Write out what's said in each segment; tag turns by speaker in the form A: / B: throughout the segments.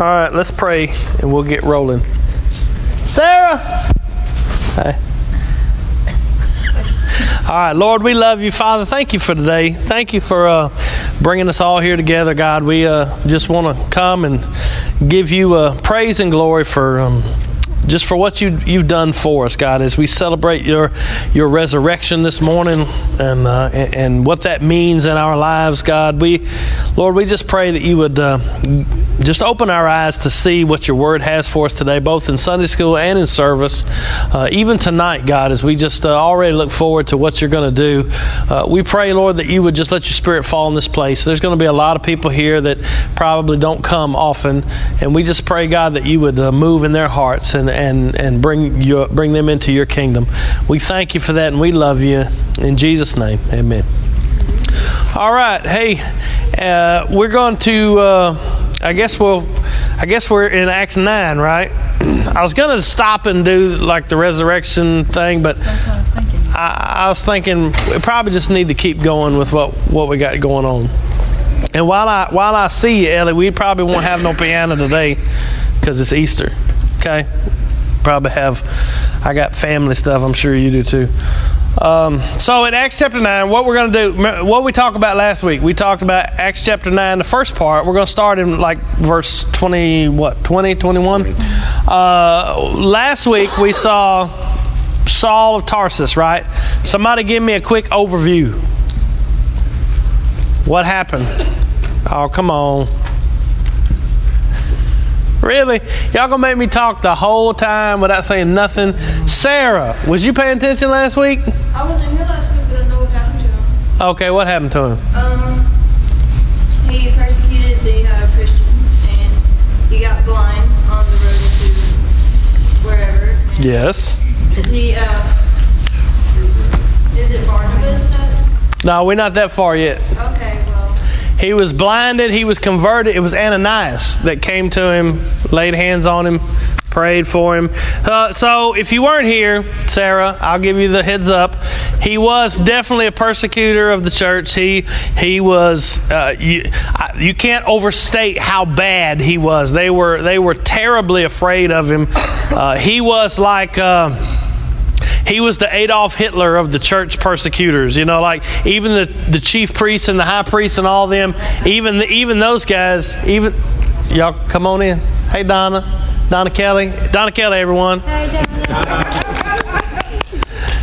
A: All right, let's pray and we'll get rolling. Sarah! Hi. All right, Lord, we love you, Father. Thank you for today. Thank you for uh, bringing us all here together, God. We uh, just want to come and give you uh, praise and glory for. Um, just for what you you've done for us, God, as we celebrate your your resurrection this morning and uh, and, what that means in our lives, God. We, Lord, we just pray that you would uh, just open our eyes to see what your word has for us today, both in Sunday school and in service. Uh, even tonight, God, as we just uh, already look forward to what you're going to do, uh, we pray, Lord, that you would just let your spirit fall in this place. There's going to be a lot of people here that probably don't come often, and we just pray, God, that you would uh, move in their hearts and and and bring you bring them into your kingdom. We thank you for that, and we love you in Jesus' name. Amen. All right, hey, uh, we're going to. Uh, I guess we'll. I guess we're in Acts nine, right? I was going to stop and do like the resurrection thing, but I, I was thinking we probably just need to keep going with what what we got going on. And while I while I see you, Ellie, we probably won't have no piano today because it's Easter. Okay, probably have. I got family stuff. I'm sure you do too. Um, so in Acts chapter 9, what we're going to do, what we talked about last week, we talked about Acts chapter 9, the first part. We're going to start in like verse 20, what, 20, 21? Uh, last week we saw Saul of Tarsus, right? Somebody give me a quick overview. What happened? Oh, come on. Really? Y'all gonna make me talk the whole time without saying nothing? Sarah, was you paying attention last week?
B: I wasn't here last week, but I know what happened to him.
A: Okay, what happened to him?
B: Um, he persecuted the uh, Christians, and he got blind on the road to wherever. And
A: Yes.
B: He, uh, is it Barnabas? That,
A: No, we're not that far yet. He was blinded. He was converted. It was Ananias that came to him, laid hands on him, prayed for him. Uh, so, if you weren't here, Sarah, I'll give you the heads up. He was definitely a persecutor of the church. He he was. Uh, you I, you can't overstate how bad he was. They were they were terribly afraid of him. Uh, he was like. He was the Adolf Hitler of the church persecutors. You know, like even the, the chief priests and the high priests and all them, even the, even those guys, even y'all come on in. Hey Donna, Donna Kelly, Donna Kelly, everyone.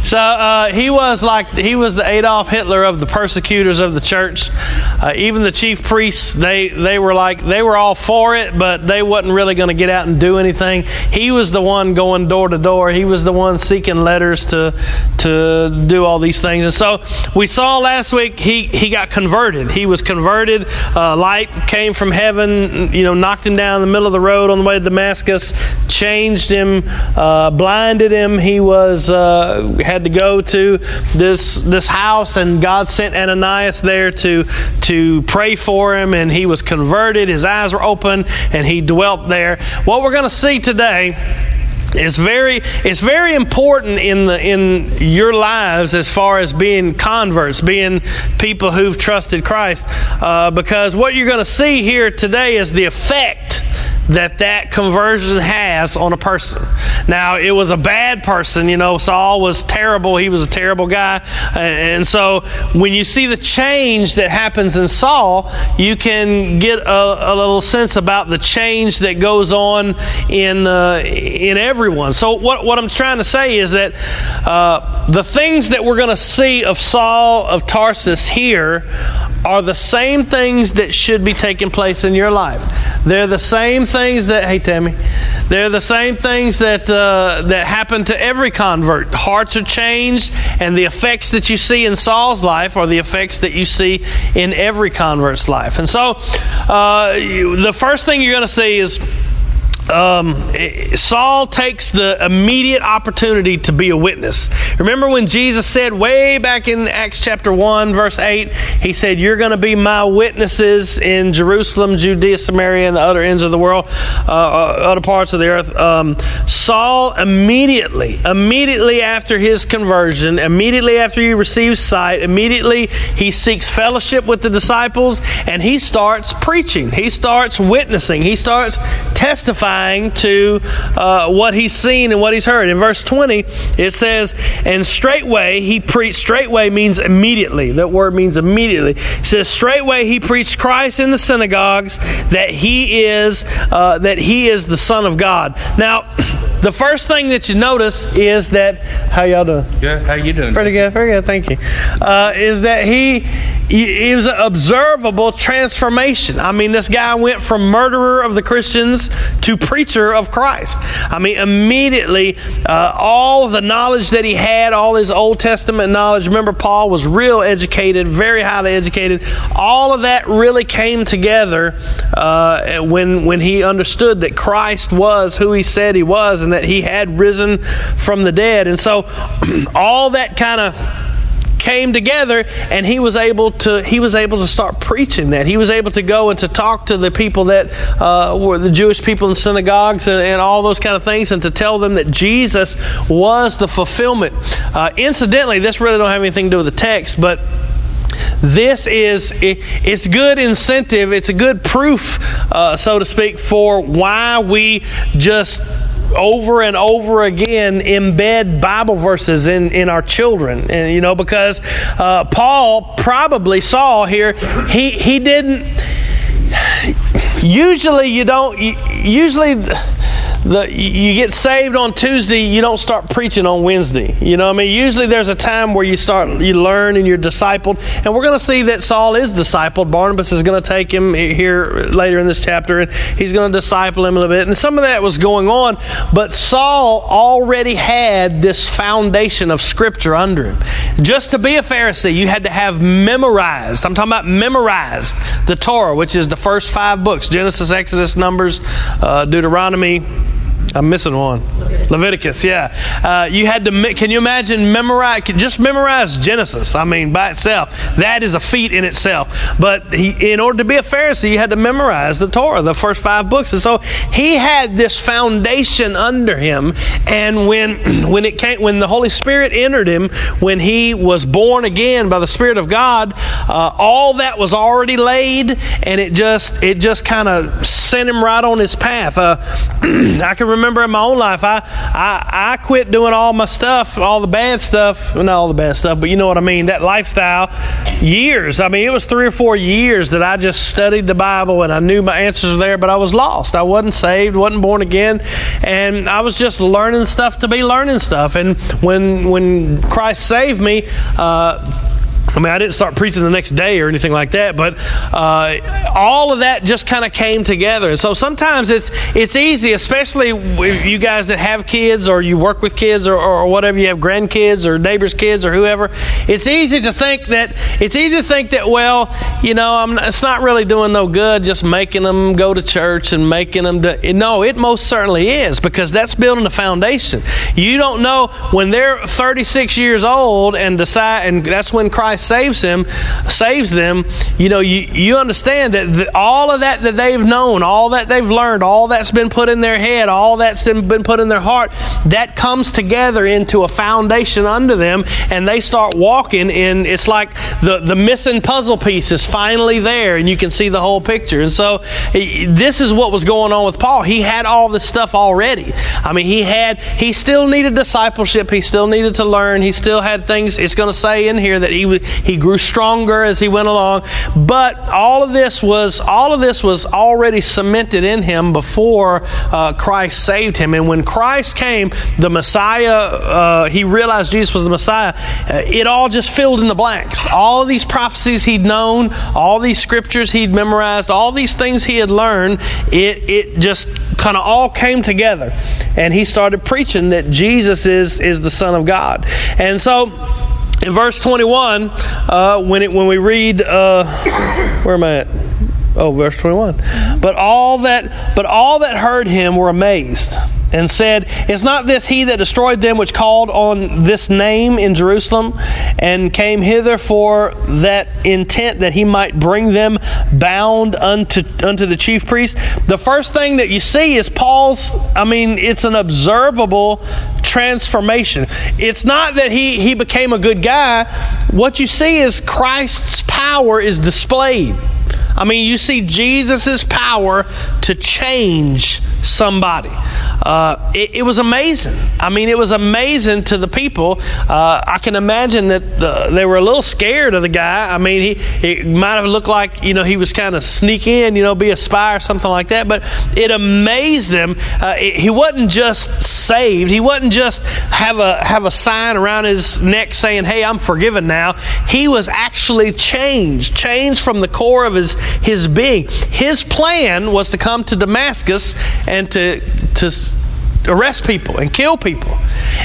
A: So uh, he was like he was the Adolf Hitler of the persecutors of the church. Uh, even the chief priests, they they were like they were all for it, but they wasn't really going to get out and do anything. He was the one going door to door. He was the one seeking letters to to do all these things. And so we saw last week he he got converted. He was converted. Uh, light came from heaven. You know, knocked him down in the middle of the road on the way to Damascus, changed him, uh, blinded him. He was uh, had to go to this this house, and God sent Ananias there to to pray for him, and he was converted. His eyes were open, and he dwelt there. What we're going to see today is very it's very important in the in your lives as far as being converts, being people who've trusted Christ, uh, because what you're going to see here today is the effect that that conversion has on a person. Now, it was a bad person, you know, Saul was terrible. He was a terrible guy. And so when you see the change that happens in Saul, you can get a, a little sense about the change that goes on in, uh, in everyone. So what, what I'm trying to say is that uh, the things that we're going to see of Saul of Tarsus here are the same things that should be taking place in your life. They're the same things that hey Tammy, they're the same things that uh, that happen to every convert. Hearts are changed, and the effects that you see in Saul's life are the effects that you see in every convert's life. And so, uh, you, the first thing you're going to see is um, Saul takes the immediate opportunity to be a witness. Remember when Jesus said, way back in Acts chapter 1, verse 8, He said, You're going to be my witnesses in Jerusalem, Judea, Samaria, and the other ends of the world, uh, uh, other parts of the earth. Um, Saul immediately, immediately after his conversion, immediately after he receives sight, immediately he seeks fellowship with the disciples and he starts preaching. He starts witnessing. He starts testifying to uh, what he's seen and what he's heard. In verse 20, it says, And straightway he preached, straightway means immediately. That word means immediately. It says, Straightway he preached Christ in the synagogues that he is, uh, that he is the Son of God. Now, the first thing that you notice is that, how y'all doing?
C: Good. How you doing?
A: Pretty good, very good, thank you. Uh, is that he, he, it was an observable transformation. I mean, this guy went from murderer of the Christians to preacher of Christ. I mean, immediately, uh, all the knowledge that he had, all his Old Testament knowledge. Remember, Paul was real educated, very highly educated. All of that really came together uh, when when he understood that Christ was who he said he was, and that he had risen from the dead. And so, all that kind of came together and he was able to he was able to start preaching that. He was able to go and to talk to the people that uh, were the Jewish people in synagogues and, and, all those kind of things and to tell them that Jesus was the fulfillment. Uh, incidentally this really don't have anything to do with the text but this is it's good incentive it's a good proof uh, so to speak for why we just over and over again embed Bible verses in, in our children. And, you know, because uh, Paul probably saw here, he, he didn't. Usually, you don't. Usually, the you get saved on Tuesday, you don't start preaching on Wednesday. You know, I mean, usually there's a time where you start, you learn and you're discipled, and we're going to see that Saul is discipled. Barnabas is going to take him here later in this chapter, and he's going to disciple him a little bit. And some of that was going on, but Saul already had this foundation of Scripture under him. Just to be a Pharisee, you had to have memorized. I'm talking about memorized the Torah, which is the first five books: Genesis, Exodus, Numbers, uh, Deuteronomy. I'm missing one. Leviticus, yeah. Uh, you had to. Can you imagine memorize? Just memorize Genesis. I mean, by itself, that is a feat in itself. But he, in order to be a Pharisee, you had to memorize the Torah, the first five books, and so he had this foundation under him. And when when it came, when the Holy Spirit entered him, when he was born again by the Spirit of God, uh, all that was already laid, and it just it just kind of sent him right on his path. Uh, I can remember in my own life, I, I, I quit doing all my stuff, all the bad stuff. Not all the bad stuff, but you know what I mean. That lifestyle, years. I mean, it was three or four years that I just studied the Bible and I knew my answers were there, but I was lost. I wasn't saved, wasn't born again, and I was just learning stuff to be learning stuff. And when when Christ saved me. Uh, I mean, I didn't start preaching the next day or anything like that, but uh, all of that just kind of came together. And so sometimes it's it's easy, especially you guys that have kids or you work with kids or, or whatever, you have grandkids or neighbors' kids or whoever. It's easy to think that it's easy to think that well, you know, I'm, it's not really doing no good just making them go to church and making them. Do, no, it most certainly is because that's building a foundation. You don't know when they're 36 years old and decide, and that's when Christ saves him, saves them, you know, you, you understand that the, all of that that they've known, all that they've learned, all that's been put in their head, all that's been put in their heart, that comes together into a foundation under them, and they start walking in. It's like the the missing puzzle piece is finally there, and you can see the whole picture. And so, this is what was going on with Paul. He had all this stuff already. I mean, he had he still needed discipleship. He still needed to learn. He still had things. It's going to say in here that he he grew stronger as he went along. But all of this was all of this was already cemented in him before uh, Christ saved him. And when Christ came, the Messiah, uh, he realized Jesus was the Messiah. Uh, it all just filled in the blanks. All of these prophecies he'd known, all these scriptures he'd memorized, all these things he had learned, it it just kind of all came together, and he started preaching that Jesus is is the Son of God. And so in verse 21, uh, when it, when we read, uh, where am I at? Oh, verse 21. But all that but all that heard him were amazed and said, Is not this he that destroyed them which called on this name in Jerusalem and came hither for that intent that he might bring them bound unto unto the chief priest? The first thing that you see is Paul's I mean, it's an observable transformation. It's not that he, he became a good guy. What you see is Christ's power is displayed. I mean, you see Jesus' power to change somebody. Uh, it, it, was amazing. I mean, it was amazing to the people. Uh, I can imagine that the, they were a little scared of the guy. I mean, he it might have looked like you know he was kind of sneak in, you know, be a spy or something like that. But it amazed them. Uh, it, he wasn't just saved. He wasn't just have a have a sign around his neck saying, "Hey, I'm forgiven now." He was actually changed, changed from the core of his his being. His plan was to come to Damascus and to to arrest people and kill people.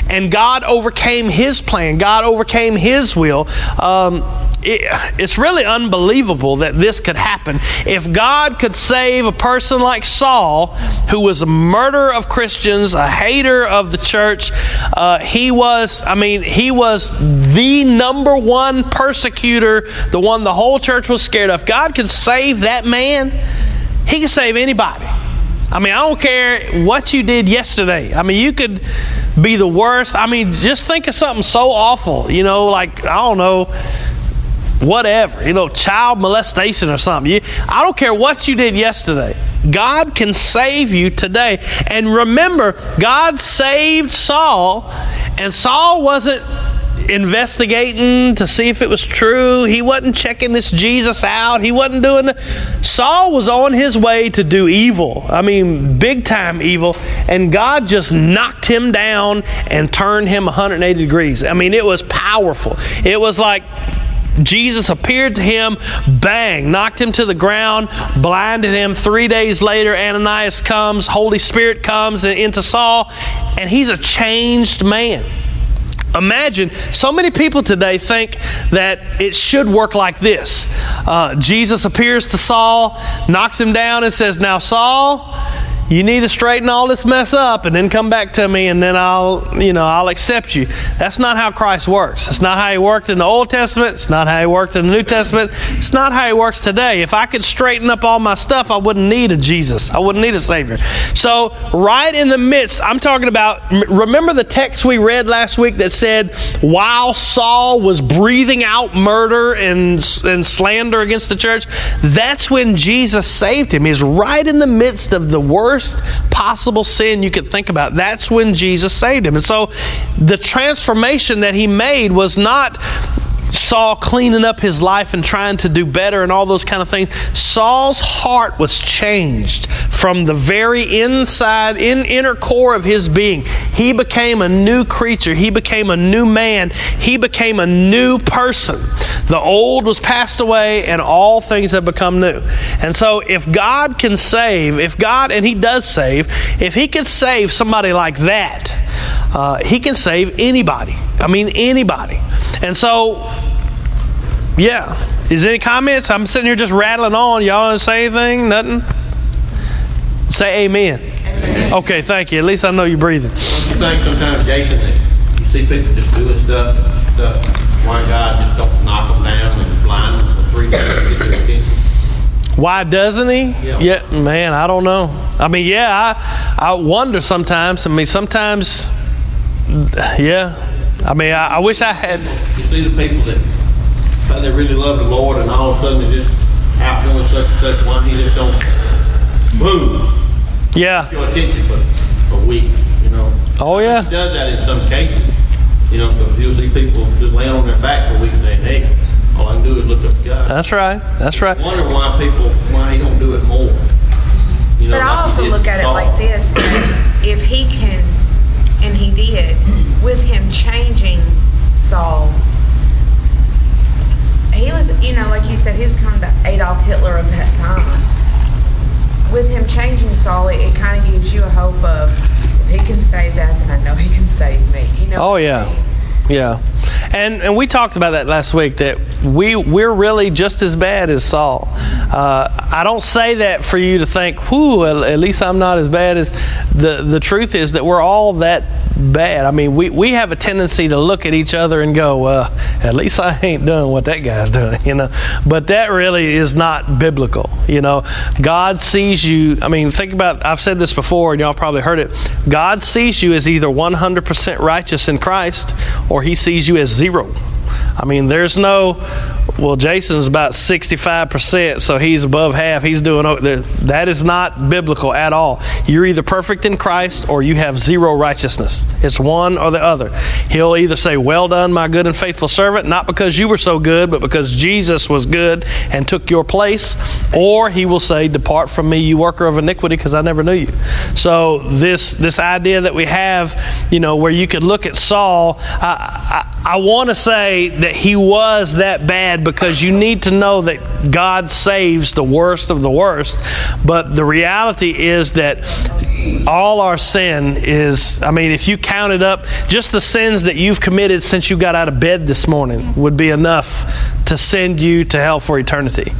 A: And God overcame his plan, God overcame his will. Um, it, it's really unbelievable that this could happen. If God could save a person like Saul, who was a murderer of Christians, a hater of the church, uh, he was, I mean, he was the number one persecutor, the one the whole church was scared of. God could save that man, he could save anybody. I mean, I don't care what you did yesterday. I mean, you could be the worst. I mean, just think of something so awful, you know, like, I don't know, whatever, you know, child molestation or something. You, I don't care what you did yesterday. God can save you today. And remember, God saved Saul, and Saul wasn't investigating to see if it was true. He wasn't checking this Jesus out. He wasn't doing. The... Saul was on his way to do evil. I mean, big time evil. And God just knocked him down and turned him 180 degrees. I mean, it was powerful. It was like Jesus appeared to him, bang, knocked him to the ground, blinded him. Three days later, Ananias comes, Holy Spirit comes into Saul, and he's a changed man. Imagine, so many people today think that it should work like this. Uh, Jesus appears to Saul, knocks him down, and says, Now, Saul, you need to straighten all this mess up and then come back to me and then I'll, you know, I'll accept you. That's not how Christ works. It's not how he worked in the Old Testament. It's not how he worked in the New Testament. It's not how he works today. If I could straighten up all my stuff, I wouldn't need a Jesus. I wouldn't need a Savior. So, right in the midst, I'm talking about, remember the text we read last week that said, while Saul was breathing out murder and, and slander against the church, that's when Jesus saved him. He's right in the midst of the worst worst possible sin you could think about. That's when Jesus saved him. And so the transformation that he made was not Saul cleaning up his life and trying to do better and all those kind of things. Saul's heart was changed from the very inside, in inner core of his being. He became a new creature. He became a new man. He became a new person. The old was passed away and all things have become new. And so if God can save, if God, and He does save, if He can save somebody like that, uh, He can save anybody. I mean, anybody. And so, yeah. Is there any comments? I'm sitting here just rattling on. Y'all want to say anything? Nothing? Say amen. amen. Okay, thank you. At least I know you're breathing.
C: Don't you think sometimes, Jason, that you see people just doing stuff, stuff, why God just don't knock them down and blind them for three days to get attention?
A: Why doesn't he? Yeah. yeah, man, I don't know. I mean, yeah, I I wonder sometimes. I mean, sometimes, yeah. I mean, I, I wish I had.
C: You see the people that they really love the Lord, and all of a sudden they just out doing such and such. Why he just don't move?
A: Yeah.
C: Your attention for a week, you know.
A: Oh yeah.
C: He does that in some cases, you know, because you'll see people just laying on their back for a week and saying, "Hey, all I can do is look up to God."
A: That's right. That's right.
C: I wonder why people why he don't do it more.
D: You know, but I also look at it like this: that if he can, and he did, with him changing Saul he was, you know, like you said, he was kind of the Adolf Hitler of that time. With him changing Saul, it, it kind of gives you a hope of if he can save that, then I know he can save me. You know.
A: Oh yeah. Yeah. And and we talked about that last week that we we're really just as bad as Saul. Uh, I don't say that for you to think, "Whoo, at least I'm not as bad as." The the truth is that we're all that bad. I mean, we we have a tendency to look at each other and go, "Well, at least I ain't doing what that guy's doing," you know. But that really is not biblical. You know, God sees you. I mean, think about. I've said this before, and y'all probably heard it. God sees you as either 100% righteous in Christ, or He sees you as zero. I mean, there's no, well, Jason's about 65%, so he's above half. He's doing, that is not biblical at all. You're either perfect in Christ or you have zero righteousness. It's one or the other. He'll either say, Well done, my good and faithful servant, not because you were so good, but because Jesus was good and took your place, or he will say, Depart from me, you worker of iniquity, because I never knew you. So, this, this idea that we have, you know, where you could look at Saul, I, I, I want to say that he was that bad because you need to know that God saves the worst of the worst. But the reality is that all our sin is, I mean, if you counted up just the sins that you've committed since you got out of bed this morning would be enough to send you to hell for eternity.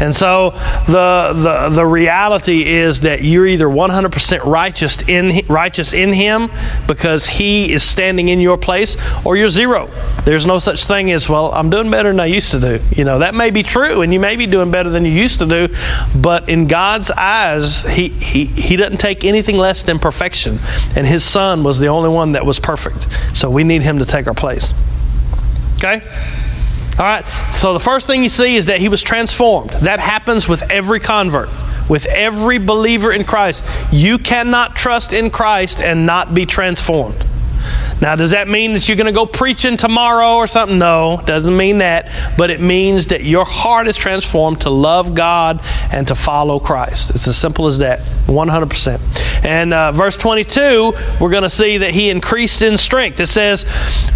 A: And so the the the reality is that you're either 100% righteous in righteous in him because he is standing in your place or you're zero. There's no such thing as, well, I'm doing better than I used to do. You know, that may be true and you may be doing better than you used to do, but in God's eyes, he he he doesn't take anything less than perfection. And his son was the only one that was perfect. So we need him to take our place. Okay? All right. So the first thing you see is that he was transformed. That happens with every convert, with every believer in Christ. You cannot trust in Christ and not be transformed. Now, does that mean that you're going to go preaching tomorrow or something? No, doesn't mean that. But it means that your heart is transformed to love God and to follow Christ. It's as simple as that, 100%. And uh, verse 22, we're going to see that he increased in strength. It says,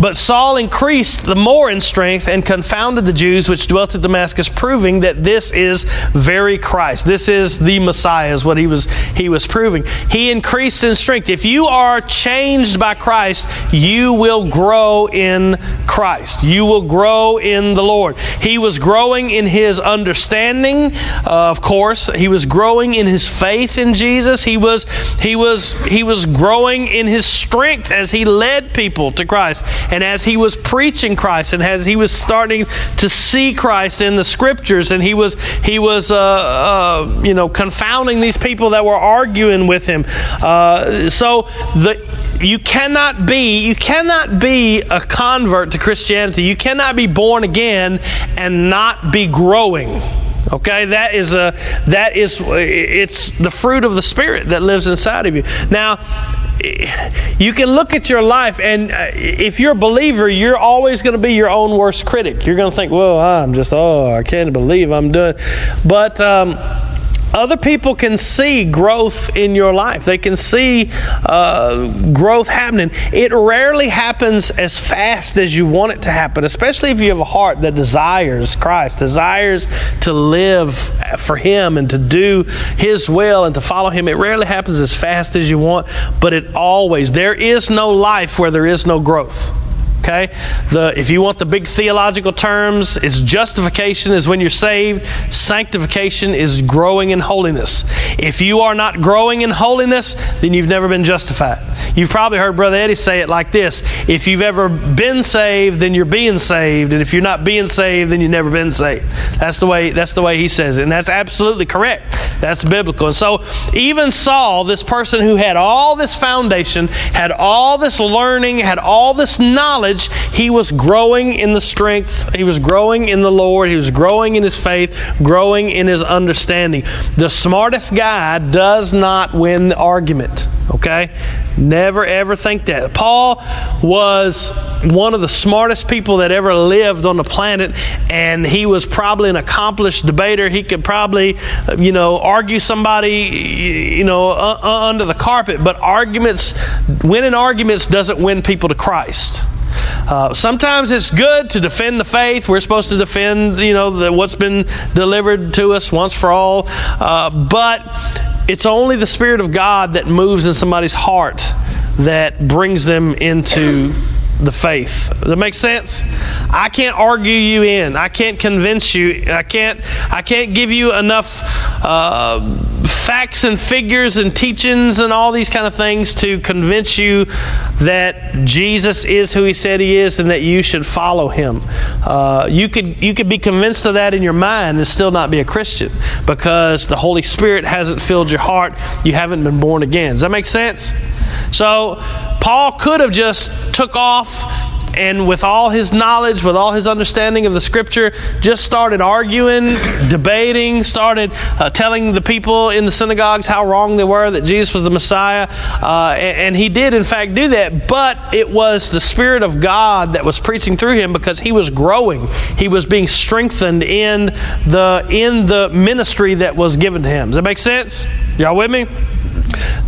A: But Saul increased the more in strength and confounded the Jews which dwelt at Damascus, proving that this is very Christ. This is the Messiah, is what he was, he was proving. He increased in strength. If you are changed by Christ, you will grow in Christ. You will grow in the Lord. He was growing in his understanding, uh, of course. He was growing in his faith in Jesus. He was he was he was growing in his strength as he led people to Christ and as he was preaching Christ and as he was starting to see Christ in the scriptures and he was he was uh, uh, you know confounding these people that were arguing with him. Uh, so the you cannot be you cannot be a convert to Christianity. You cannot be born again and not be growing. Okay, that is a that is it's the fruit of the spirit that lives inside of you. Now, you can look at your life, and uh, if you're a believer, you're always going to be your own worst critic. You're going to think, "Well, I'm just oh, I can't believe I'm doing," but. Um, other people can see growth in your life. They can see uh, growth happening. It rarely happens as fast as you want it to happen, especially if you have a heart that desires Christ, desires to live for Him and to do His will and to follow Him. It rarely happens as fast as you want, but it always, there is no life where there is no growth. Okay? The, if you want the big theological terms, it's justification is when you're saved. Sanctification is growing in holiness. If you are not growing in holiness, then you've never been justified. You've probably heard Brother Eddie say it like this If you've ever been saved, then you're being saved. And if you're not being saved, then you've never been saved. That's the way, that's the way he says it. And that's absolutely correct. That's biblical. And so even Saul, this person who had all this foundation, had all this learning, had all this knowledge, knowledge, he was growing in the strength, he was growing in the Lord, he was growing in his faith, growing in his understanding. The smartest guy does not win the argument. Okay? Never ever think that. Paul was one of the smartest people that ever lived on the planet, and he was probably an accomplished debater. He could probably, you know, argue somebody, you know, uh, uh, under the carpet. But arguments, winning arguments doesn't win people to Christ. Uh, sometimes it's good to defend the faith. We're supposed to defend, you know, the, what's been delivered to us once for all. Uh, but it's only the Spirit of God that moves in somebody's heart that brings them into the faith. Does that make sense? I can't argue you in. I can't convince you. I can't. I can't give you enough uh, facts and figures and teachings and all these kind of things to convince you that Jesus is who He said He is and that you should follow Him. Uh, you could you could be convinced of that in your mind and still not be a Christian because the Holy Spirit hasn't filled your heart. You haven't been born again. Does that make sense? So Paul could have just took off and with all his knowledge, with all his understanding of the scripture, just started arguing, debating, started uh, telling the people in the synagogues how wrong they were that Jesus was the Messiah. Uh, and, and he did, in fact, do that. But it was the Spirit of God that was preaching through him because he was growing. He was being strengthened in the in the ministry that was given to him. Does that make sense? Y'all with me?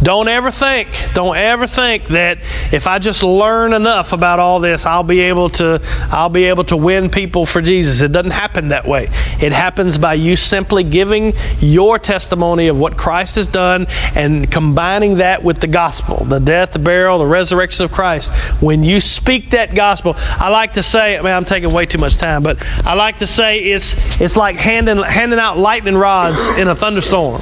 A: Don't ever think, don't ever think that if I just learn enough about all this, I'll be able to I'll be able to win people for Jesus. It doesn't happen that way. It happens by you simply giving your testimony of what Christ has done and combining that with the gospel, the death, the burial, the resurrection of Christ. When you speak that gospel, I like to say, I mean, I'm taking way too much time, but I like to say it's it's like handing handing out lightning rods in a thunderstorm.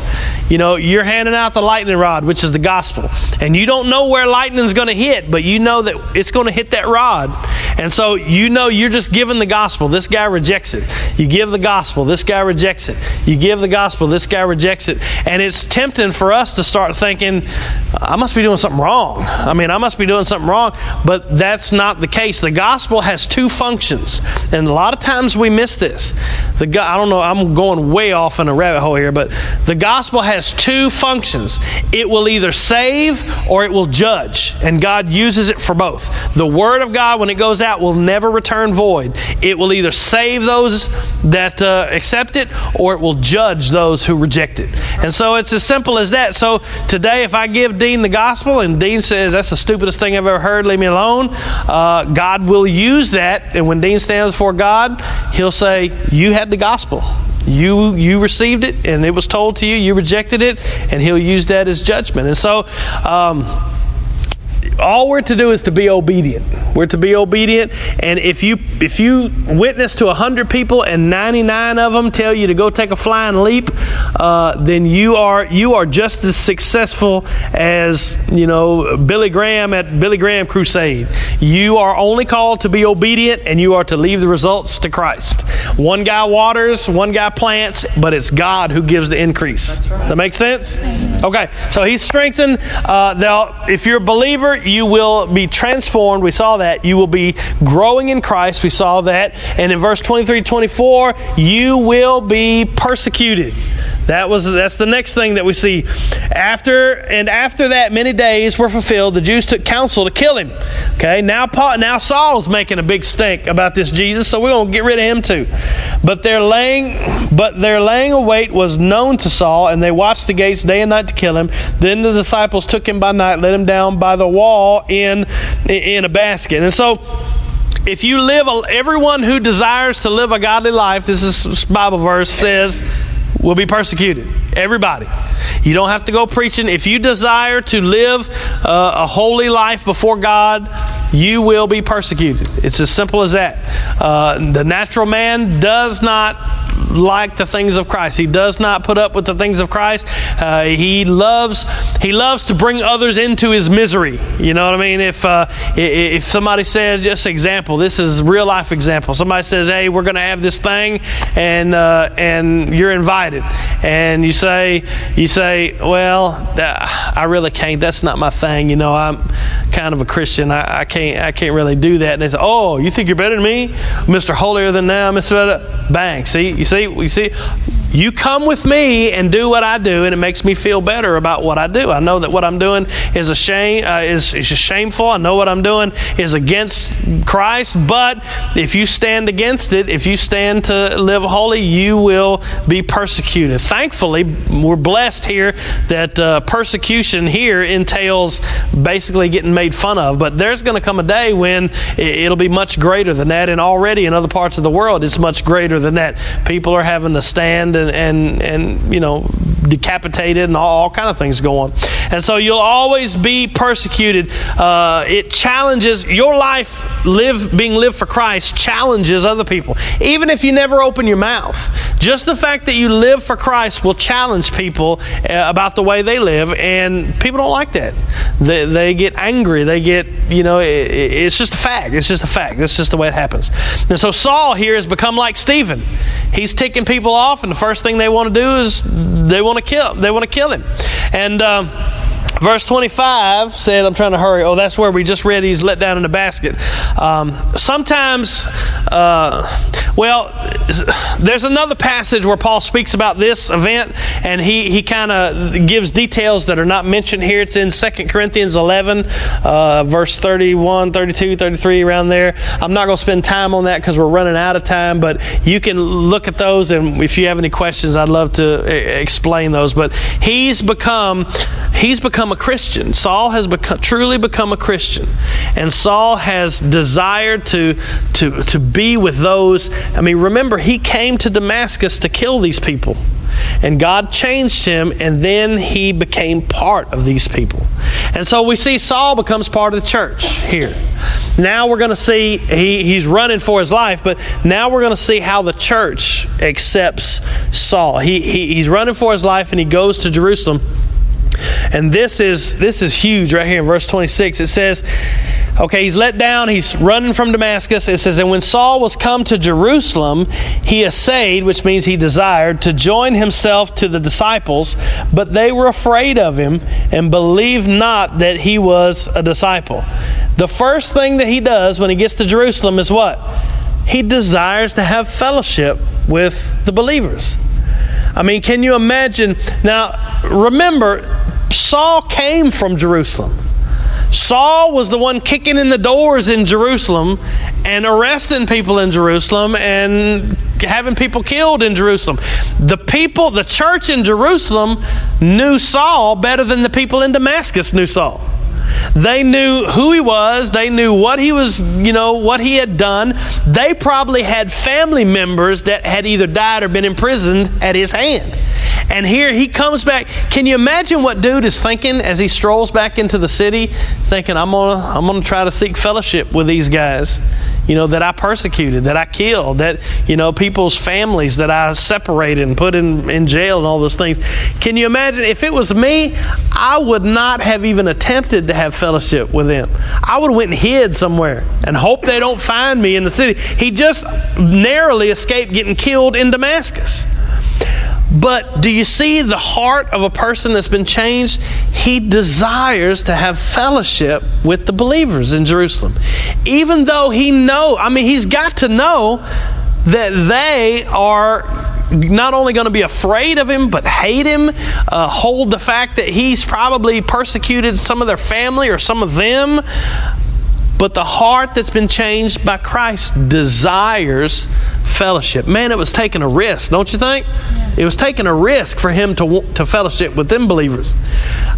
A: You know, you're handing out the lightning rod, which is the gospel. And you don't know where lightning's going to hit, but you know that it's going to hit that rod. And so you know you're just giving the gospel. This guy rejects it. You give the gospel. This guy rejects it. You give the gospel. This guy rejects it. And it's tempting for us to start thinking, I must be doing something wrong. I mean, I must be doing something wrong. But that's not the case. The gospel has two functions. And a lot of times we miss this. The I don't know, I'm going way off in a rabbit hole here, but the gospel has two functions. It will either save or it will judge. And God uses it for both. The Word of God, when it goes out, will never return void. It will either save those that uh, accept it or it will judge those who reject it. And so it's as simple as that. So today, if I give Dean the gospel and Dean says, That's the stupidest thing I've ever heard, leave me alone, uh, God will use that. And when Dean stands before God, he'll say, You had the gospel. You you received it, and it was told to you. You rejected it, and He'll use that as judgment. And so. Um, all we're to do is to be obedient. We're to be obedient, and if you if you witness to hundred people and ninety nine of them tell you to go take a flying leap, uh, then you are you are just as successful as you know Billy Graham at Billy Graham Crusade. You are only called to be obedient, and you are to leave the results to Christ. One guy waters, one guy plants, but it's God who gives the increase. Right. That makes sense? Okay, so He's strengthened. Uh, if you're a believer you will be transformed. We saw that. You will be growing in Christ. We saw that. And in verse 23 24, you will be persecuted. That was that's the next thing that we see. After and after that many days were fulfilled, the Jews took counsel to kill him. Okay, now Paul, now Saul's making a big stink about this Jesus, so we're gonna get rid of him too. But their laying but their laying await was known to Saul, and they watched the gates day and night to kill him. Then the disciples took him by night, let him down by the wall in in a basket. And so if you live everyone who desires to live a godly life, this is Bible verse says will be persecuted. Everybody. You don't have to go preaching. If you desire to live uh, a holy life before God, you will be persecuted. It's as simple as that. Uh, the natural man does not like the things of Christ. He does not put up with the things of Christ. Uh, he loves he loves to bring others into his misery. You know what I mean? If uh, if somebody says, just example, this is real life example. Somebody says, "Hey, we're going to have this thing," and uh, and you're invited, and you say you say, "Well, I really can't. That's not my thing. You know, I'm kind of a Christian. I, I can't I can't really do that." And they say, "Oh, you think you're better than me, Mister Holier than Thou, Mister?" Bang! See, you see, you see you come with me and do what I do, and it makes me feel better about what I do. I know that what I'm doing is a shame, uh, is, is shameful. I know what I'm doing is against Christ. But if you stand against it, if you stand to live holy, you will be persecuted. Thankfully, we're blessed here that uh, persecution here entails basically getting made fun of. But there's going to come a day when it'll be much greater than that, and already in other parts of the world, it's much greater than that. People are having to stand and and and you know decapitated and all, all kind of things going. And so you'll always be persecuted. Uh, it challenges your life, live being lived for Christ, challenges other people. Even if you never open your mouth, just the fact that you live for Christ will challenge people uh, about the way they live, and people don't like that. They, they get angry. They get, you know, it, it's just a fact. It's just a fact. It's just the way it happens. And so Saul here has become like Stephen. He's ticking people off, and the first thing they want to do is they want to kill. They want to kill him. And um, verse 25 said, I'm trying to hurry. Oh, that's where we just read he's let down in a basket. Um, sometimes, uh, well, there's another passage where Paul speaks about this event, and he, he kind of gives details that are not mentioned here. It's in 2 Corinthians 11, uh, verse 31, 32, 33, around there. I'm not going to spend time on that because we're running out of time, but you can look at those, and if you have any questions, I'd love to explain those. But he's become, he's become a Christian. Saul has become, truly become a Christian. And Saul has desired to, to, to be with those. I mean, remember, he came to Damascus to kill these people. And God changed him, and then he became part of these people. And so we see Saul becomes part of the church here. Now we're going to see he, he's running for his life, but now we're going to see how the church accepts Saul. He, he, he's running for his life, and he goes to Jerusalem. And this is this is huge right here in verse 26. It says, okay, he's let down, he's running from Damascus. It says, and when Saul was come to Jerusalem, he essayed, which means he desired, to join himself to the disciples, but they were afraid of him and believed not that he was a disciple. The first thing that he does when he gets to Jerusalem is what? He desires to have fellowship with the believers. I mean, can you imagine? Now, remember, Saul came from Jerusalem. Saul was the one kicking in the doors in Jerusalem and arresting people in Jerusalem and having people killed in Jerusalem. The people, the church in Jerusalem knew Saul better than the people in Damascus knew Saul. They knew who he was. They knew what he was, you know, what he had done. They probably had family members that had either died or been imprisoned at his hand. And here he comes back. Can you imagine what dude is thinking as he strolls back into the city, thinking, I'm gonna I'm gonna try to seek fellowship with these guys, you know, that I persecuted, that I killed, that, you know, people's families that I separated and put in, in jail and all those things. Can you imagine if it was me, I would not have even attempted to have fellowship with them. I would have went and hid somewhere and hope they don't find me in the city. He just narrowly escaped getting killed in Damascus. But do you see the heart of a person that's been changed? He desires to have fellowship with the believers in Jerusalem. Even though he know, I mean he's got to know that they are not only going to be afraid of him, but hate him, uh, hold the fact that he's probably persecuted some of their family or some of them. But the heart that's been changed by Christ desires fellowship. Man, it was taking a risk, don't you think? Yeah. It was taking a risk for him to to fellowship with them believers,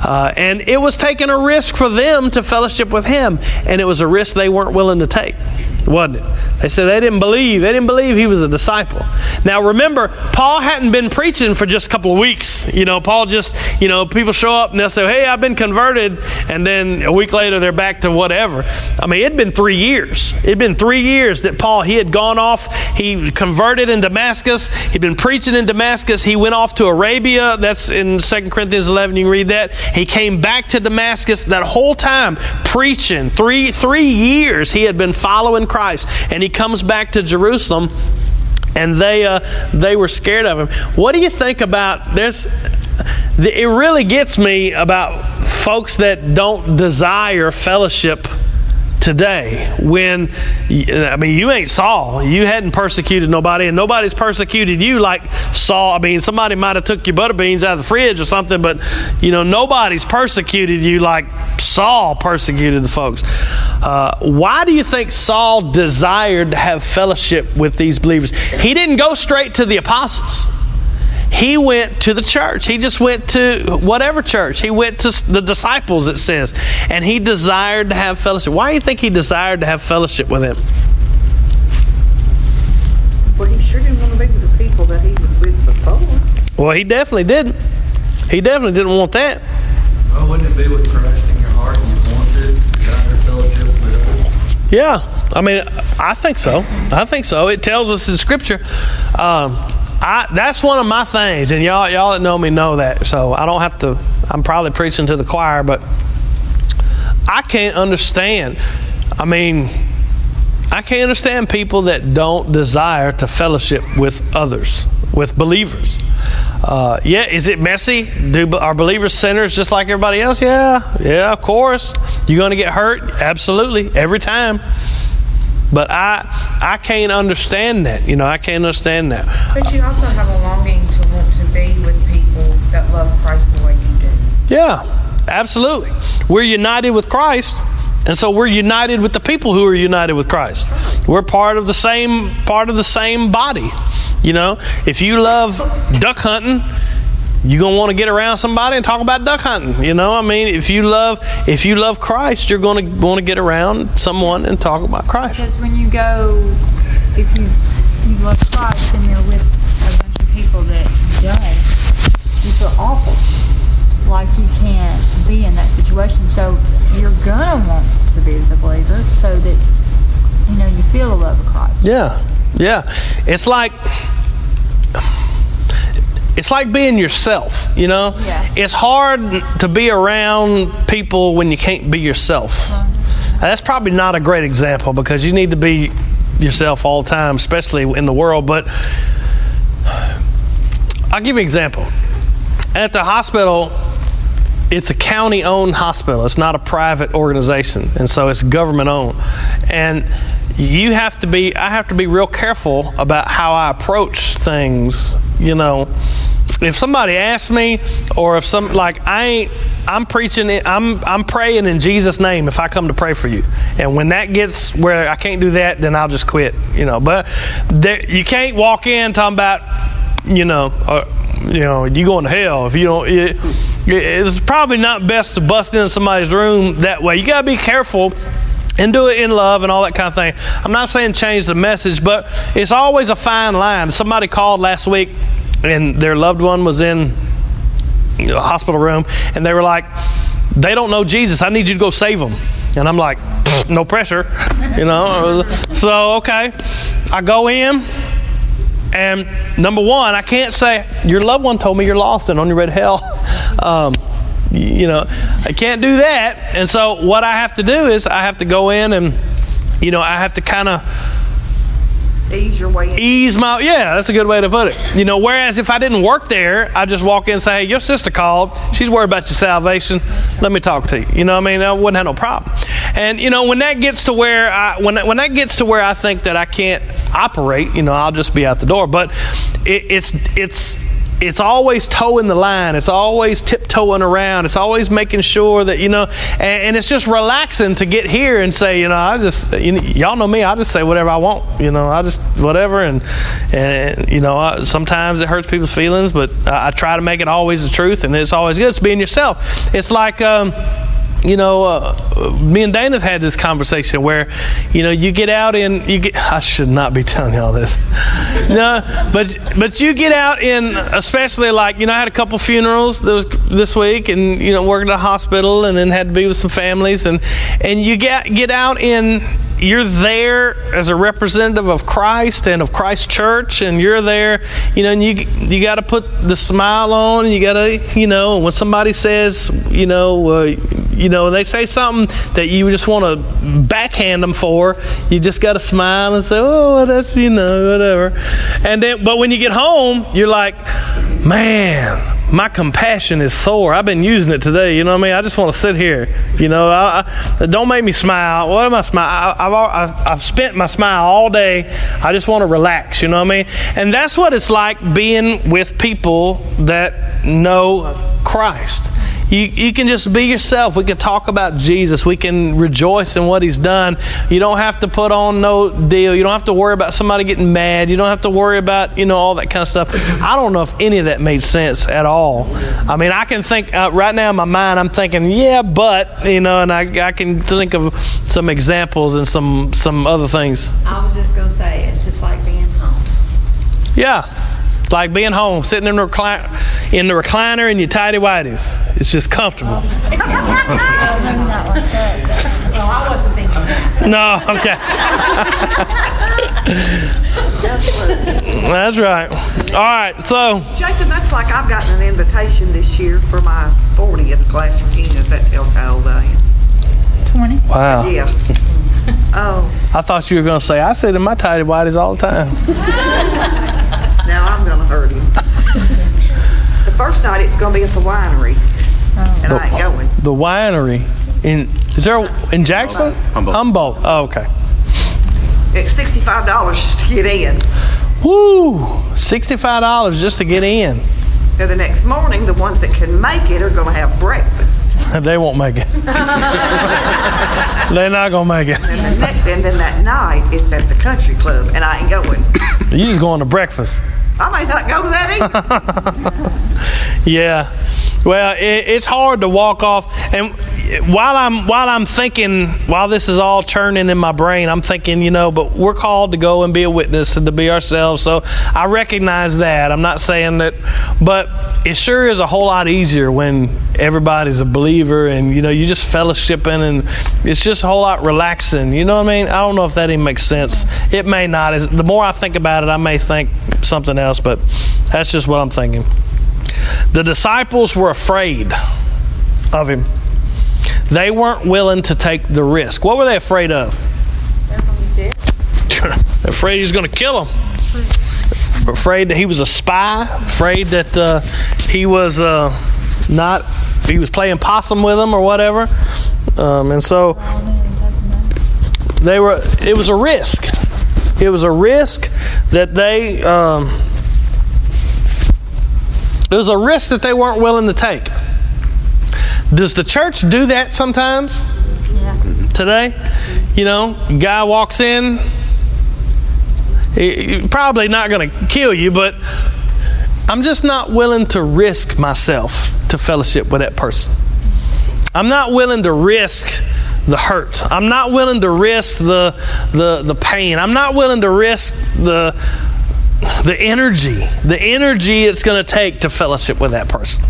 A: uh, and it was taking a risk for them to fellowship with him, and it was a risk they weren't willing to take wasn't it? They said they didn't believe. They didn't believe he was a disciple. Now remember, Paul hadn't been preaching for just a couple of weeks. You know, Paul just, you know, people show up and they'll say, hey, I've been converted. And then a week later they're back to whatever. I mean, it'd been three years. It'd been three years that Paul, he had gone off. He converted in Damascus. He'd been preaching in Damascus. He went off to Arabia. That's in 2 Corinthians 11. You can read that. He came back to Damascus that whole time preaching. Three, three years he had been following Christ. And he comes back to Jerusalem and they uh, they were scared of him. What do you think about this? It really gets me about folks that don't desire fellowship today when I mean you ain't Saul. You hadn't persecuted nobody and nobody's persecuted you like Saul. I mean somebody might have took your butter beans out of the fridge or something but you know nobody's persecuted you like Saul persecuted the folks. Uh, why do you think Saul desired to have fellowship with these believers? He didn't go straight to the apostles he went to the church. He just went to whatever church. He went to the disciples, it says. And he desired to have fellowship. Why do you think he desired to have fellowship with them?
E: Well, he sure didn't want to be with the people that he was with before.
A: Well, he definitely didn't. He definitely didn't want that.
F: Well, wouldn't it be with Christ in your heart and you want to desire fellowship with others?
A: Yeah, I mean, I think so. I think so. It tells us in Scripture. Um, I, that's one of my things, and y'all y'all that know me know that. So I don't have to. I'm probably preaching to the choir, but I can't understand. I mean, I can't understand people that don't desire to fellowship with others, with believers. Uh, yeah, is it messy? Do are believers sinners just like everybody else? Yeah, yeah, of course. You're going to get hurt, absolutely, every time. But I I can't understand that. You know, I can't understand that.
D: But you also have a longing to want to be with people that love Christ the way you do.
A: Yeah, absolutely. We're united with Christ. And so we're united with the people who are united with Christ. We're part of the same part of the same body. You know, if you love duck hunting, you're gonna want to get around somebody and talk about duck hunting. You know, I mean, if you love if you love Christ, you're gonna want to get around someone and talk about Christ.
G: Because when you go, if you you love Christ and you're with a bunch of people that don't, you feel awful, like you can't be in that situation. So you're gonna want to be with a believer so that you know you feel the love of Christ.
A: Yeah, yeah. It's like it's like being yourself, you know?
G: Yeah.
A: It's hard to be around people when you can't be yourself.
G: Uh-huh.
A: That's probably not a great example because you need to be yourself all the time, especially in the world. But I'll give you an example. At the hospital, it's a county owned hospital. It's not a private organization. And so it's government owned. And you have to be I have to be real careful about how I approach things, you know. If somebody asks me or if some like I ain't I'm preaching it I'm I'm praying in Jesus name if I come to pray for you. And when that gets where I can't do that then I'll just quit, you know. But there, you can't walk in talking about you know, uh, you know, you going to hell if you don't. It, it's probably not best to bust into somebody's room that way. You got to be careful and do it in love and all that kind of thing. I'm not saying change the message, but it's always a fine line. Somebody called last week and their loved one was in a hospital room and they were like, they don't know Jesus. I need you to go save them. And I'm like, no pressure, you know. So, okay. I go in and number one, I can't say your loved one told me you're lost and on your way to hell. Um, you know, I can't do that. And so what I have to do is I have to go in and, you know, I have to kind of
E: Ease your way in.
A: ease my yeah that's a good way to put it. You know whereas if i didn't work there i just walk in and say hey your sister called. She's worried about your salvation. Let me talk to you. You know what i mean? I wouldn't have no problem. And you know when that gets to where i when, when that gets to where i think that i can't operate you know i'll just be out the door. But it, it's it's it's always toeing the line. It's always tiptoeing around. It's always making sure that you know, and, and it's just relaxing to get here and say, you know, I just, you y'all know me. I just say whatever I want. You know, I just whatever, and and you know, I, sometimes it hurts people's feelings, but I, I try to make it always the truth, and it's always good. It's being yourself. It's like. Um, you know, uh, me and Dana had this conversation where, you know, you get out in you get. I should not be telling y'all this, no, but but you get out in, especially like you know, I had a couple funerals this this week, and you know, worked at a hospital, and then had to be with some families, and and you get get out in. You're there as a representative of Christ and of Christ Church, and you're there, you know, and you you got to put the smile on, and you got to, you know, when somebody says, you know, uh, you know, they say something that you just want to backhand them for, you just got to smile and say, "Oh, that's you know, whatever." And then, but when you get home, you're like, "Man, my compassion is sore. I've been using it today. You know what I mean? I just want to sit here. You know, I, I, don't make me smile. What am I smile? I, I've I've spent my smile all day. I just want to relax. You know what I mean? And that's what it's like being with people that know Christ. You, you can just be yourself. We can talk about Jesus. We can rejoice in what He's done. You don't have to put on no deal. You don't have to worry about somebody getting mad. You don't have to worry about, you know, all that kind of stuff. I don't know if any of that made sense at all. I mean, I can think, uh, right now in my mind, I'm thinking, yeah, but, you know, and I, I can think of some examples and some, some other things.
B: I was just going to say, it's just like being home.
A: Yeah. It's like being home, sitting in the, recliner, in the recliner in your tidy whities. It's just comfortable.
D: Well, I wasn't thinking that.
A: No, okay. That's right. All right, so
E: Jason, that's like I've gotten an invitation this year for my 40th class reunion, if that tells how old I am.
G: 20.
A: wow.
E: Yeah. Oh,
A: I thought you were going to say I sit in my tidy whities all the time.
E: Now I'm going to hurt him. The first night it's going to be at the winery,
G: Oh.
E: and I ain't uh, going.
A: The winery in is there a- in Jackson?
C: Humboldt.
A: Humboldt. Oh, okay.
E: It's $65 just to get in.
A: Woo! Sixty-five dollars just to get in.
E: Now the next morning, the ones that can make it are going to have breakfast.
A: They won't make it. They're not gonna make it.
E: And, the next, and then that night, it's at the country club, and I ain't going.
A: You just going to breakfast.
E: I may not go to that either.
A: yeah. Well, it, it's hard to walk off. And while I'm while I'm thinking, while this is all churning in my brain, I'm thinking, you know, but we're called to go and be a witness and to be ourselves. So I recognize that. I'm not saying that, but it sure is a whole lot easier when everybody's a believer and you know you just fellowshipping and it's just a whole lot relaxing. You know what I mean? I don't know if that even makes sense. It may not. The more I think about it, I may think something else, but that's just what I'm thinking. The disciples were afraid of him. They weren't willing to take the risk. What were they afraid of? afraid he's going to kill them. Afraid that he was a spy. Afraid that uh, he was uh, not. He was playing possum with them or whatever. Um, and so they were. It was a risk. It was a risk that they. Um, it was a risk that they weren't willing to take. Does the church do that sometimes?
G: Yeah.
A: Today, you know, guy walks in. He, probably not going to kill you, but I'm just not willing to risk myself to fellowship with that person. I'm not willing to risk the hurt. I'm not willing to risk the the the pain. I'm not willing to risk the the energy, the energy it's going to take to fellowship with that person.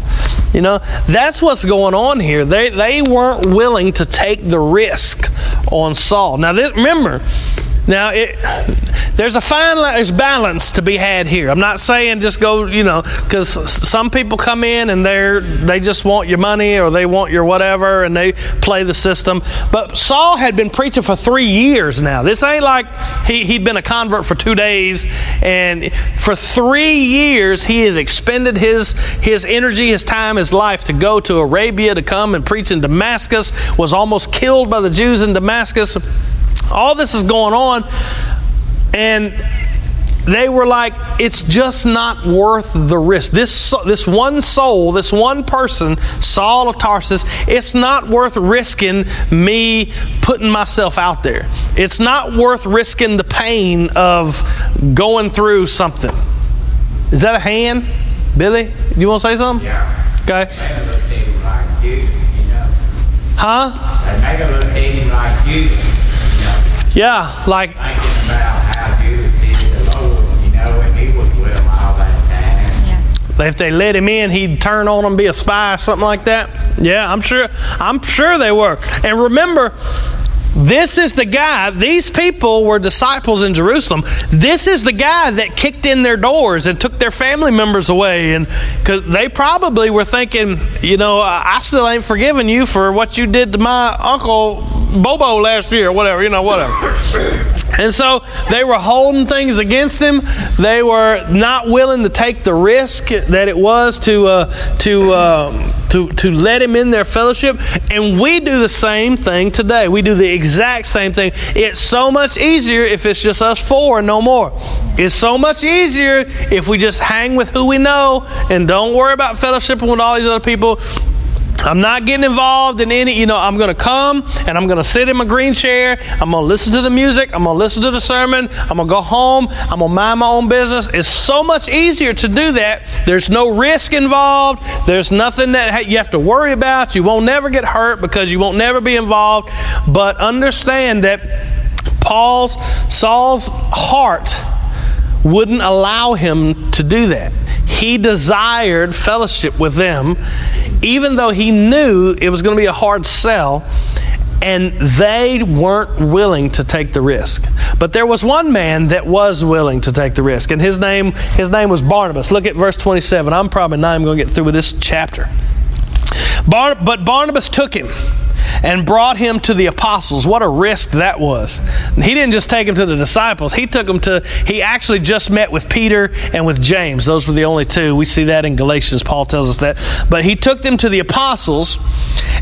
A: You know, that's what's going on here. They they weren't willing to take the risk on Saul. Now, this, remember, now it there's a fine there's balance to be had here. I'm not saying just go, you know, because some people come in and they're they just want your money or they want your whatever and they play the system. But Saul had been preaching for three years now. This ain't like he he'd been a convert for two days and for three years he had expended his his energy, his time, his life to go to Arabia to come and preach in Damascus. Was almost killed by the Jews in Damascus. All this is going on, and they were like, it's just not worth the risk. This this one soul, this one person, Saul of Tarsus, it's not worth risking me putting myself out there. It's not worth risking the pain of going through something. Is that a hand, Billy? You want to say something?
H: Yeah.
A: Okay.
H: They
A: Yeah, like
H: Thinking about how Judas did the Lord, you know, and he was with him all that time.
A: if they let him in, he'd turn on them, be a spy or something like that. Yeah, I'm sure. I'm sure they were. And remember, this is the guy. These people were disciples in Jerusalem. This is the guy that kicked in their doors and took their family members away, and because they probably were thinking, you know, I still ain't forgiven you for what you did to my uncle Bobo last year, or whatever, you know, whatever. And so they were holding things against him. They were not willing to take the risk that it was to uh, to uh, to to let him in their fellowship. And we do the same thing today. We do the exact same thing. It's so much easier if it's just us four and no more. It's so much easier if we just hang with who we know and don't worry about fellowshipping with all these other people. I'm not getting involved in any, you know, I'm going to come and I'm going to sit in my green chair. I'm going to listen to the music. I'm going to listen to the sermon. I'm going to go home. I'm going to mind my own business. It's so much easier to do that. There's no risk involved. There's nothing that you have to worry about. You won't never get hurt because you won't never be involved. But understand that Paul's, Saul's heart wouldn't allow him to do that. He desired fellowship with them, even though he knew it was going to be a hard sell, and they weren't willing to take the risk. But there was one man that was willing to take the risk, and his name his name was Barnabas. Look at verse 27. I'm probably not even going to get through with this chapter. Bar- but Barnabas took him and brought him to the apostles. What a risk that was. He didn't just take him to the disciples. He took him to, he actually just met with Peter and with James. Those were the only two. We see that in Galatians. Paul tells us that. But he took them to the apostles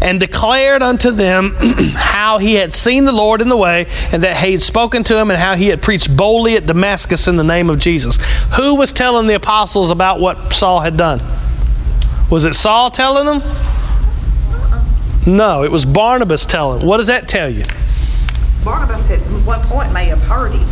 A: and declared unto them how he had seen the Lord in the way and that he had spoken to him and how he had preached boldly at Damascus in the name of Jesus. Who was telling the apostles about what Saul had done? Was it Saul telling them? No, it was Barnabas telling. What does that tell you?
E: Barnabas at one point may have heard him.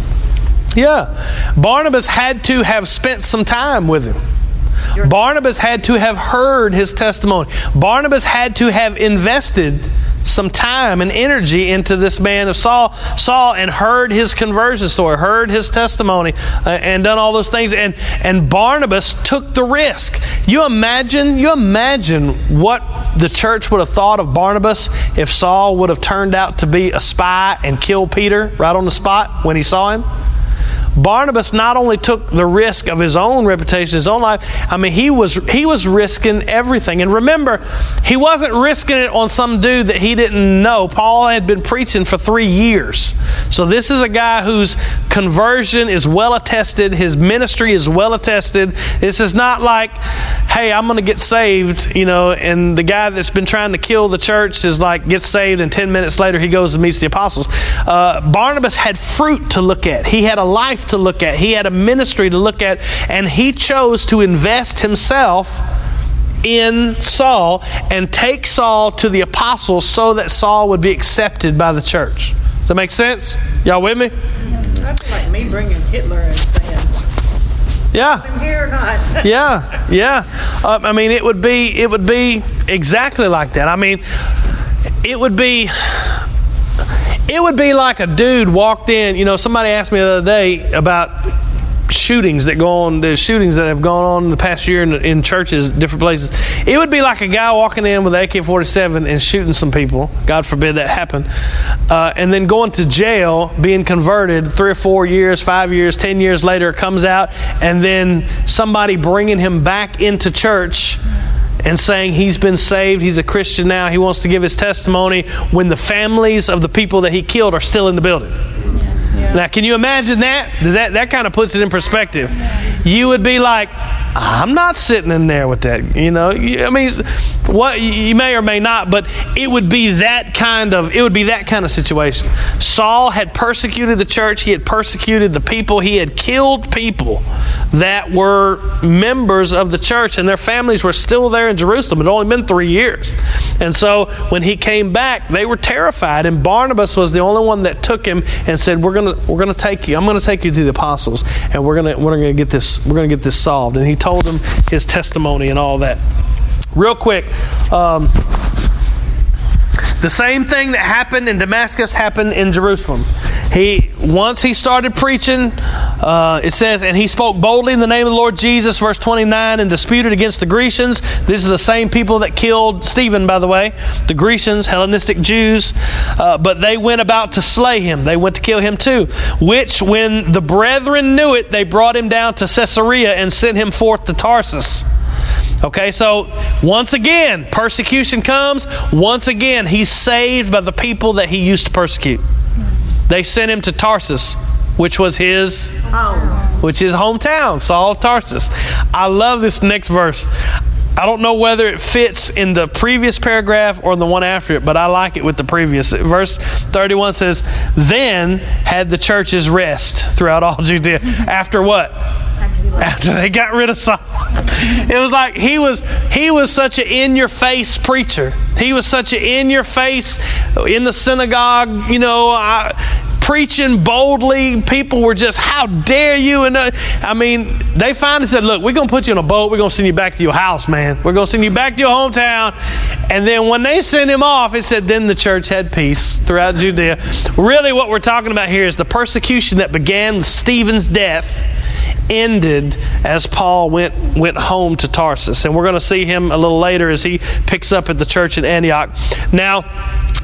A: Yeah. Barnabas had to have spent some time with him. Barnabas had to have heard his testimony. Barnabas had to have invested some time and energy into this man of Saul, Saul, and heard his conversion story, heard his testimony, uh, and done all those things. And and Barnabas took the risk. You imagine, you imagine what the church would have thought of Barnabas if Saul would have turned out to be a spy and killed Peter right on the spot when he saw him. Barnabas not only took the risk of his own reputation, his own life, I mean, he was, he was risking everything. And remember, he wasn't risking it on some dude that he didn't know. Paul had been preaching for three years. So this is a guy whose conversion is well attested, his ministry is well attested. This is not like, hey, I'm going to get saved, you know, and the guy that's been trying to kill the church is like, gets saved, and 10 minutes later he goes and meets the apostles. Uh, Barnabas had fruit to look at, he had a life life to look at, he had a ministry to look at, and he chose to invest himself in Saul and take Saul to the apostles so that Saul would be accepted by the church. Does that make sense? Y'all with me?
E: That's like me bringing Hitler and saying,
A: yeah.
E: here
A: yeah, yeah. Uh, I mean, it would be it would be exactly like that. I mean, it would be it would be like a dude walked in. You know, somebody asked me the other day about shootings that go on, the shootings that have gone on in the past year in, in churches, different places. It would be like a guy walking in with AK 47 and shooting some people. God forbid that happen. Uh, and then going to jail, being converted three or four years, five years, ten years later, comes out, and then somebody bringing him back into church and saying he's been saved, he's a Christian now, he wants to give his testimony when the families of the people that he killed are still in the building. Now, can you imagine that? Does that that kind of puts it in perspective. You would be like, I'm not sitting in there with that. You know, I mean, what you may or may not, but it would be that kind of it would be that kind of situation. Saul had persecuted the church. He had persecuted the people. He had killed people that were members of the church, and their families were still there in Jerusalem. It had only been three years, and so when he came back, they were terrified. And Barnabas was the only one that took him and said, "We're gonna we're gonna take you. I'm gonna take you to the apostles, and we're gonna we're gonna get this we're gonna get this solved." And he told him his testimony and all that. Real quick, um, the same thing that happened in Damascus happened in Jerusalem. He once he started preaching, uh, it says, and he spoke boldly in the name of the Lord Jesus, verse 29, and disputed against the Grecians. These are the same people that killed Stephen, by the way, the Grecians, Hellenistic Jews. Uh, but they went about to slay him. They went to kill him too. Which, when the brethren knew it, they brought him down to Caesarea and sent him forth to Tarsus. Okay, so once again, persecution comes. Once again, he's saved by the people that he used to persecute. They sent him to Tarsus, which was his home. which is hometown, Saul of Tarsus. I love this next verse. I don't know whether it fits in the previous paragraph or the one after it, but I like it with the previous. Verse 31 says, Then had the churches rest throughout all Judea. After what? After they got rid of Saul. It was like he was he was such an in your face preacher. He was such an in your face in the synagogue, you know, I, preaching boldly. People were just, how dare you? And uh, I mean, they finally said, look, we're going to put you on a boat. We're going to send you back to your house, man. We're going to send you back to your hometown. And then when they sent him off, it said, then the church had peace throughout Judea. Really, what we're talking about here is the persecution that began with Stephen's death ended as Paul went went home to Tarsus, and we're going to see him a little later as he picks up at the church in Antioch. Now,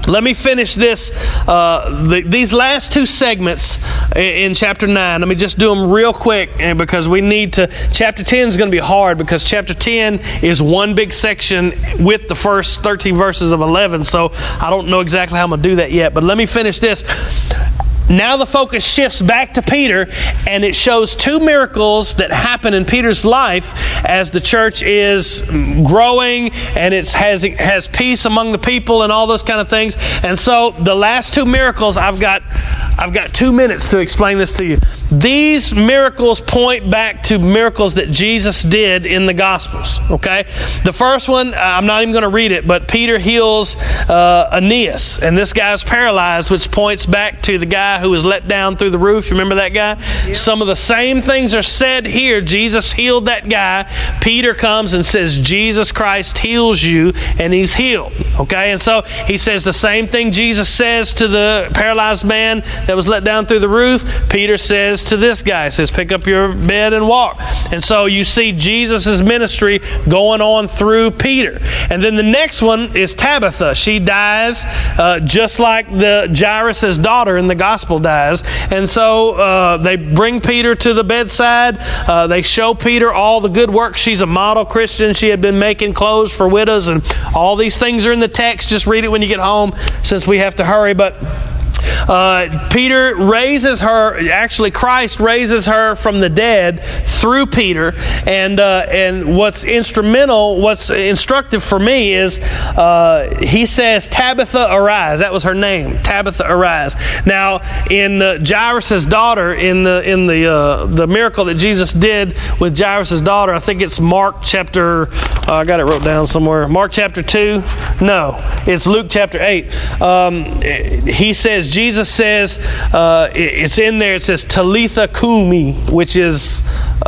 A: let me finish this. Uh, the, these last two segments in, in, chapter nine. Let me just do them real quick, because we need to. Chapter ten is going to be hard because chapter ten is one big section with the first thirteen verses of eleven. So I don't know exactly how I'm going to do that yet. But let me finish this. Now the focus shifts back to Peter, and it shows two miracles that happen in Peter's life as the church is growing and it has has peace among the people and all those kind of things. And so the last two miracles, I've got I've got two minutes to explain this to you. These miracles point back to miracles that Jesus did in the Gospels. Okay, the first one I'm not even going to read it, but Peter heals uh, Aeneas, and this guy's paralyzed, which points back to the guy who was let down through the roof. You remember that guy? Some of the same things are said here. Jesus healed that guy. Peter comes and says, Jesus Christ heals you, and he's healed. Okay? And so he says the same thing Jesus says to the paralyzed man that was let down through the roof. Peter says to this guy, says, Pick up your bed and walk. And so you see Jesus' ministry going on through Peter. And then the next one is Tabitha. She dies uh, just like the Jairus' daughter in the gospel gospel dies. And so uh, they bring Peter to the bedside. Uh, they show Peter all the good work. She's a model Christian. She had been making clothes for widows, and all these things are in the text. Just read it when you get home since we have to hurry. But uh, Peter raises her, actually, Christ raises her from the dead through Peter. And, uh, and what's instrumental, what's instructive for me is uh, he says, Tabitha, arise. That was her name, Tabitha, arise. Now, in uh, Jairus' daughter, in the, in the, uh, the miracle that Jesus did with Jairus' daughter, I think it's Mark chapter, uh, I got it wrote down somewhere. Mark chapter 2? No, it's Luke chapter 8. Um, he says, Jesus says, uh, it's in there, it says Talitha Kumi, which is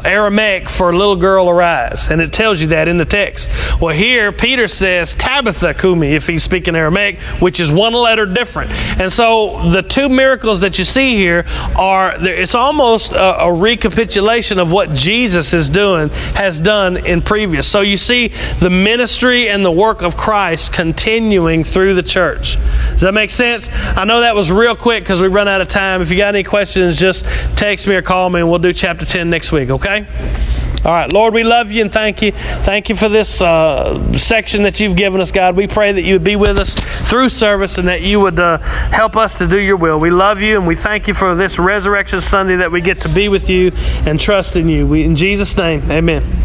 A: Aramaic for little girl arise. And it tells you that in the text. Well, here, Peter says Tabitha Kumi, if he's speaking Aramaic, which is one letter different. And so the two miracles that you see here are, it's almost a, a recapitulation of what Jesus is doing, has done in previous. So you see the ministry and the work of Christ continuing through the church. Does that make sense? I know that was real quick because we run out of time. If you got any questions, just text me or call me, and we'll do chapter 10 next week, okay? All right, Lord, we love you and thank you. Thank you for this uh, section that you've given us, God. We pray that you would be with us through service and that you would uh, help us to do your will. We love you and we thank you for this Resurrection Sunday that we get to be with you and trust in you. We, in Jesus' name, amen.